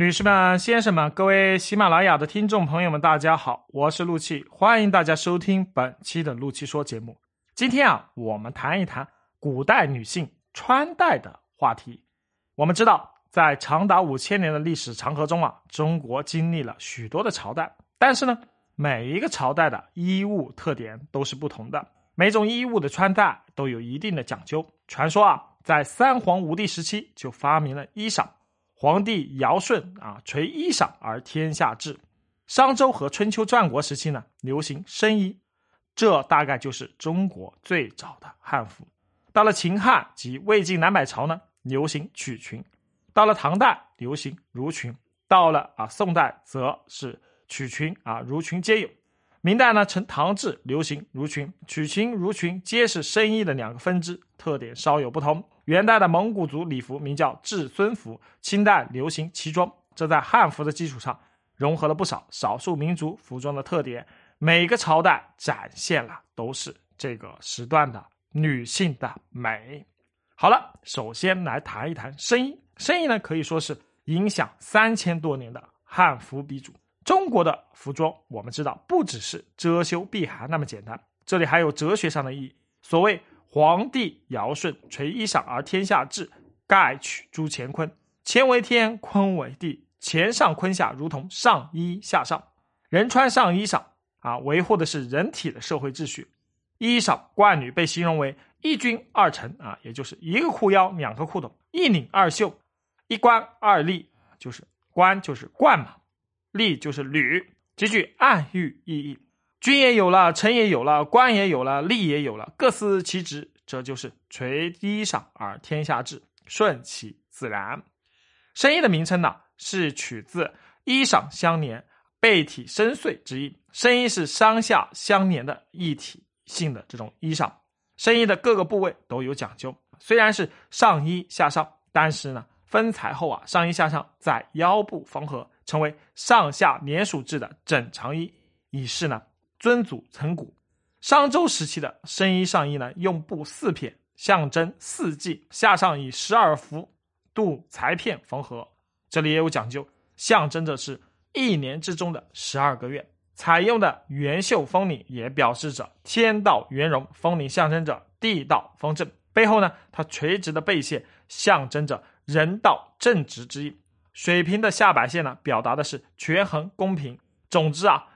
女士们、先生们、各位喜马拉雅的听众朋友们，大家好，我是陆气，欢迎大家收听本期的陆气说节目。今天啊，我们谈一谈古代女性穿戴的话题。我们知道，在长达五千年的历史长河中啊，中国经历了许多的朝代，但是呢，每一个朝代的衣物特点都是不同的，每种衣物的穿戴都有一定的讲究。传说啊，在三皇五帝时期就发明了衣裳。皇帝尧舜啊，垂衣裳而天下治。商周和春秋战国时期呢，流行深衣，这大概就是中国最早的汉服。到了秦汉及魏晋南北朝呢，流行曲裙；到了唐代，流行襦裙；到了啊宋代，则是曲裙啊襦裙皆有。明代呢，呈唐制，流行襦裙、曲裙、襦裙皆是深衣的两个分支，特点稍有不同。元代的蒙古族礼服名叫至尊服，清代流行旗装，这在汉服的基础上融合了不少少数民族服装的特点。每个朝代展现了都是这个时段的女性的美。好了，首先来谈一谈深衣。深衣呢可以说是影响三千多年的汉服鼻祖。中国的服装，我们知道不只是遮羞避寒那么简单，这里还有哲学上的意义。所谓。皇帝尧舜垂衣裳而天下治，盖取诸乾坤。乾为天，坤为地，乾上坤下，如同上衣下上。人穿上衣裳啊，维护的是人体的社会秩序。衣裳冠履被形容为一君二臣啊，也就是一个裤腰，两个裤筒，一领二袖，一冠二笠，就是冠就是冠嘛，笠就是履，极具暗喻意义。君也有了，臣也有了，官也有了，吏也有了，各司其职，这就是垂衣裳而天下治，顺其自然。深衣的名称呢，是取自衣裳相连、背体深邃之意。深衣是上下相连的一体性的这种衣裳。深衣的各个部位都有讲究，虽然是上衣下上，但是呢，分裁后啊，上衣下上在腰部缝合，成为上下连属制的整长衣，以示呢。尊祖成古，商周时期的深衣上衣呢，用布四片，象征四季；下上以十二幅度裁片缝合，这里也有讲究，象征着是一年之中的十二个月。采用的圆袖风领也表示着天道圆融，风领象征着地道风正。背后呢，它垂直的背线象征着人道正直之意，水平的下摆线呢，表达的是权衡公平。总之啊。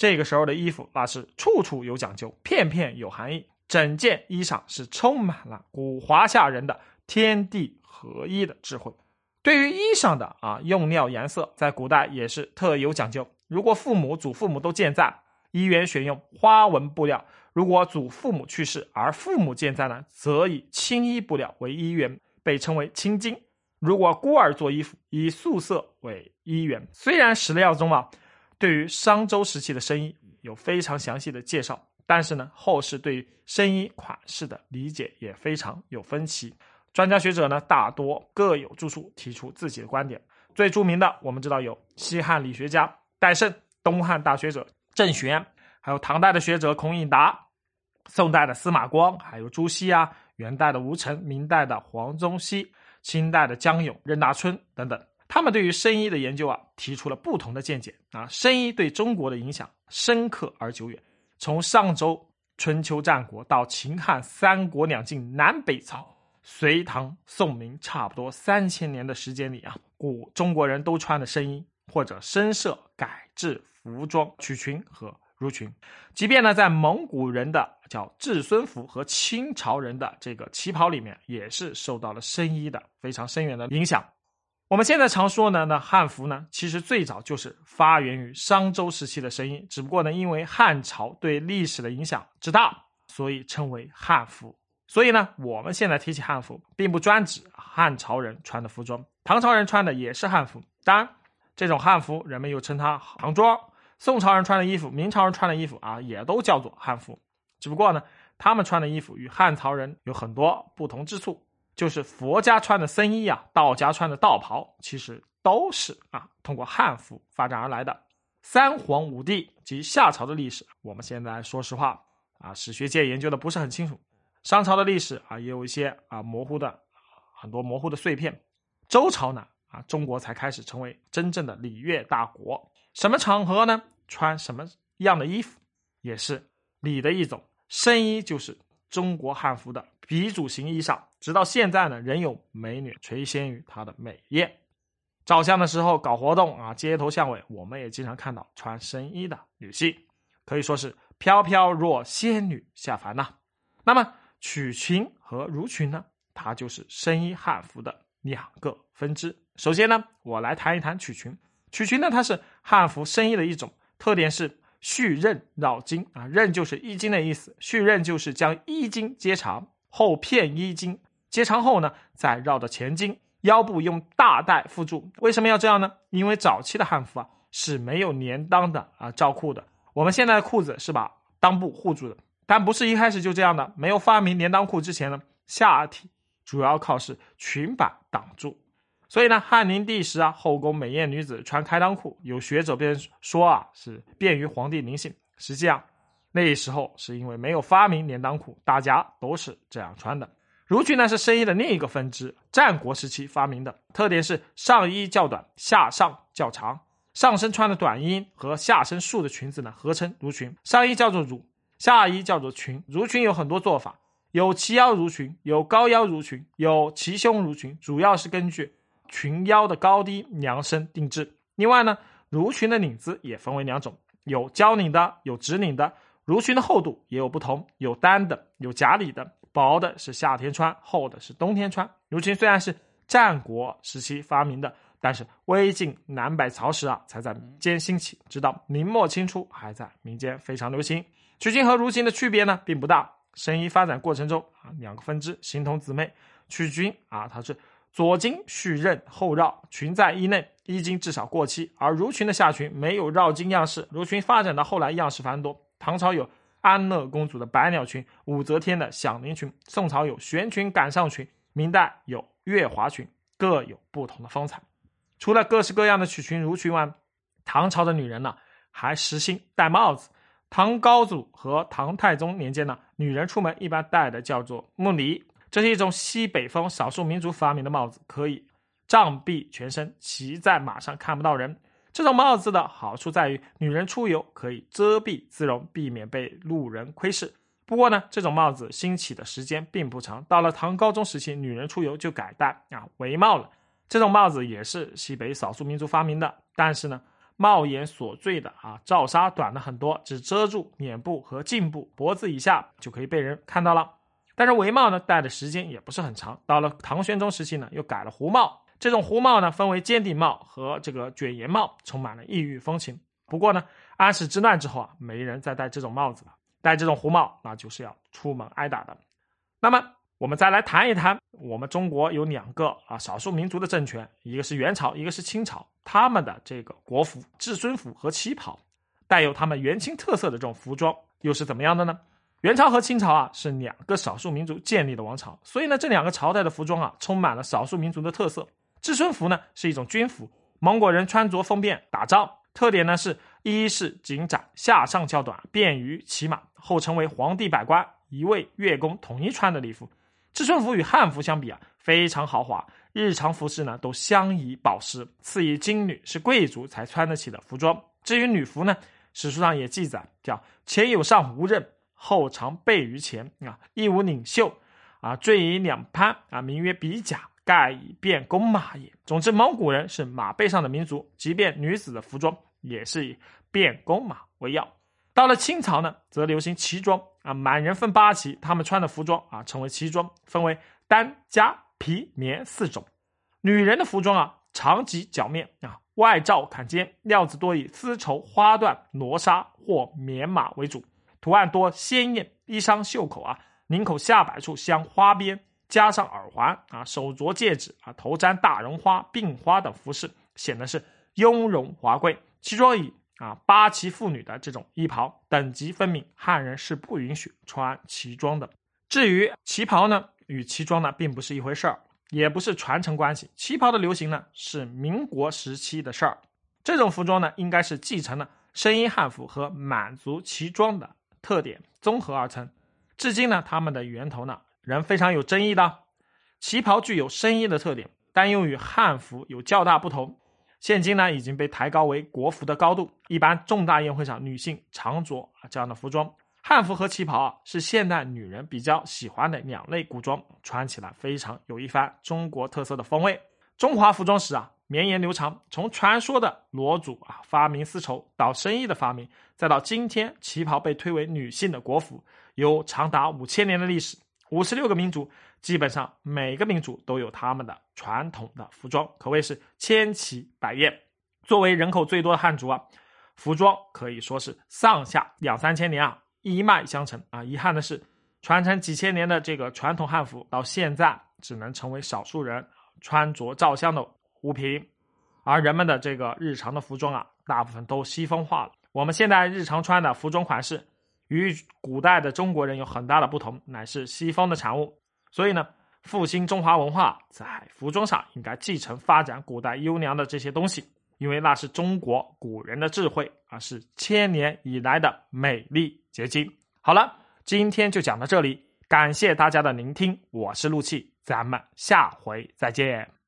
这个时候的衣服那是处处有讲究，片片有含义，整件衣裳是充满了古华夏人的天地合一的智慧。对于衣裳的啊用料颜色，在古代也是特有讲究。如果父母、祖父母都健在，衣原选用花纹布料；如果祖父母去世而父母健在呢，则以青衣布料为衣原，被称为青金。如果孤儿做衣服，以素色为衣原。虽然史料中啊。对于商周时期的深衣有非常详细的介绍，但是呢，后世对于深衣款式的理解也非常有分歧。专家学者呢，大多各有著述，提出自己的观点。最著名的，我们知道有西汉理学家戴胜，东汉大学者郑玄，还有唐代的学者孔颖达，宋代的司马光，还有朱熹啊，元代的吴承，明代的黄宗羲，清代的江永、任大春等等。他们对于深衣的研究啊，提出了不同的见解啊。深衣对中国的影响深刻而久远，从上周春秋战国到秦汉三国两晋南北朝，隋唐宋明差不多三千年的时间里啊，古中国人都穿的深衣或者深色改制服装曲裙和襦裙。即便呢，在蒙古人的叫至尊服和清朝人的这个旗袍里面，也是受到了深衣的非常深远的影响。我们现在常说呢，那汉服呢，其实最早就是发源于商周时期的声音，只不过呢，因为汉朝对历史的影响之大，所以称为汉服。所以呢，我们现在提起汉服，并不专指汉朝人穿的服装，唐朝人穿的也是汉服。当然，这种汉服人们又称它唐装。宋朝人穿的衣服，明朝人穿的衣服啊，也都叫做汉服。只不过呢，他们穿的衣服与汉朝人有很多不同之处。就是佛家穿的僧衣啊，道家穿的道袍，其实都是啊通过汉服发展而来的。三皇五帝及夏朝的历史，我们现在说实话啊，史学界研究的不是很清楚。商朝的历史啊，也有一些啊模糊的很多模糊的碎片。周朝呢啊，中国才开始成为真正的礼乐大国。什么场合呢？穿什么样的衣服，也是礼的一种。深衣就是中国汉服的鼻祖型衣裳，直到现在呢，仍有美女垂涎于它的美艳。照相的时候搞活动啊，街头巷尾，我们也经常看到穿深衣的女性，可以说是飘飘若仙女下凡呐。那么曲裙和襦裙呢？它就是深衣汉服的两个分支。首先呢，我来谈一谈曲裙。曲裙呢，它是汉服深衣的一种，特点是续衽绕襟啊，衽就是衣襟的意思，续衽就是将衣襟接长后片衣襟，接长后呢，再绕到前襟。腰部用大带缚住，为什么要这样呢？因为早期的汉服啊是没有连裆的啊罩裤的。我们现在的裤子是把裆部护住的，但不是一开始就这样的。没有发明连裆裤之前呢，下体主要靠是裙摆挡住。所以呢，汉灵帝时啊，后宫美艳女子穿开裆裤，有学者便说啊是便于皇帝临幸。实际上，那时候是因为没有发明连裆裤，大家都是这样穿的。襦裙呢是深衣的另一个分支，战国时期发明的，特点是上衣较短，下上较长，上身穿的短衣和下身束的裙子呢合称襦裙。上衣叫做襦，下衣叫做裙。襦裙有很多做法，有齐腰襦裙，有高腰襦裙，有齐胸襦裙，主要是根据裙腰的高低量身定制。另外呢，襦裙的领子也分为两种，有交领的，有直领的。襦裙的厚度也有不同，有单的，有夹里的。薄的是夏天穿，厚的是冬天穿。襦裙虽然是战国时期发明的，但是魏晋南北朝时啊才在民间兴起，直到明末清初还在民间非常流行。曲裙和襦裙的区别呢并不大，深衣发展过程中啊两个分支形同姊妹。曲裙啊它是左襟续衽后绕，裙在衣内，衣襟至少过膝；而襦裙的下裙没有绕襟样式。襦裙发展到后来样式繁多，唐朝有。安乐公主的百鸟裙，武则天的响铃裙，宋朝有悬裙赶上裙，明代有月华裙，各有不同的风采。除了各式各样的曲裙、襦裙外，唐朝的女人呢还实行戴帽子。唐高祖和唐太宗年间呢，女人出门一般戴的叫做木梨，这是一种西北风少数民族发明的帽子，可以障蔽全身，骑在马上看不到人。这种帽子的好处在于，女人出游可以遮蔽自容，避免被路人窥视。不过呢，这种帽子兴起的时间并不长。到了唐高宗时期，女人出游就改戴啊围帽了。这种帽子也是西北少数民族发明的，但是呢，帽檐所缀的啊罩纱短了很多，只遮住脸部和颈部，脖子以下就可以被人看到了。但是围帽呢，戴的时间也不是很长。到了唐玄宗时期呢，又改了胡帽。这种胡帽呢，分为尖顶帽和这个卷檐帽，充满了异域风情。不过呢，安史之乱之后啊，没人再戴这种帽子了。戴这种胡帽，那就是要出门挨打的。那么，我们再来谈一谈，我们中国有两个啊少数民族的政权，一个是元朝，一个是清朝。他们的这个国服、至尊服和旗袍，带有他们元清特色的这种服装，又是怎么样的呢？元朝和清朝啊，是两个少数民族建立的王朝，所以呢，这两个朝代的服装啊，充满了少数民族的特色。至尊服呢是一种军服，蒙古人穿着方便打仗，特点呢是一是紧窄，下上较短，便于骑马。后成为皇帝百官、一位乐工统一穿的礼服。至尊服与汉服相比啊，非常豪华，日常服饰呢都镶以宝石，赐以金缕，是贵族才穿得起的服装。至于女服呢，史书上也记载，叫前有上无刃，后长背于前啊，亦无领袖啊，缀以两攀啊，名曰比甲。盖以便弓马也。总之，蒙古人是马背上的民族，即便女子的服装也是以便弓马为要。到了清朝呢，则流行旗装啊，满人分八旗，他们穿的服装啊称为旗装，分为单、夹、皮、棉四种。女人的服装啊，长及脚面啊，外罩坎肩，料子多以丝绸、花缎、罗纱或棉麻为主，图案多鲜艳。衣裳袖口啊，领口下摆处镶花边。加上耳环啊，手镯戒指啊，头簪大绒花、并花等服饰，显得是雍容华贵。其中以啊八旗妇女的这种衣袍等级分明，汉人是不允许穿旗装的。至于旗袍呢，与旗装呢并不是一回事儿，也不是传承关系。旗袍的流行呢是民国时期的事儿，这种服装呢应该是继承了深衣汉服和满族旗装的特点综合而成。至今呢，他们的源头呢。仍非常有争议的旗袍具有深衣的特点，但又与汉服有较大不同。现今呢，已经被抬高为国服的高度。一般重大宴会上，女性常着啊这样的服装。汉服和旗袍啊，是现代女人比较喜欢的两类古装，穿起来非常有一番中国特色的风味。中华服装史啊，绵延流长，从传说的罗祖啊发明丝绸到生意的发明，再到今天旗袍被推为女性的国服，有长达五千年的历史。五十六个民族，基本上每个民族都有他们的传统的服装，可谓是千奇百艳。作为人口最多的汉族啊，服装可以说是上下两三千年啊一脉相承啊。遗憾的是，传承几千年的这个传统汉服，到现在只能成为少数人穿着照相的物品，而人们的这个日常的服装啊，大部分都西方化了。我们现在日常穿的服装款式。与古代的中国人有很大的不同，乃是西方的产物。所以呢，复兴中华文化在服装上应该继承发展古代优良的这些东西，因为那是中国古人的智慧，而是千年以来的美丽结晶。好了，今天就讲到这里，感谢大家的聆听，我是陆气，咱们下回再见。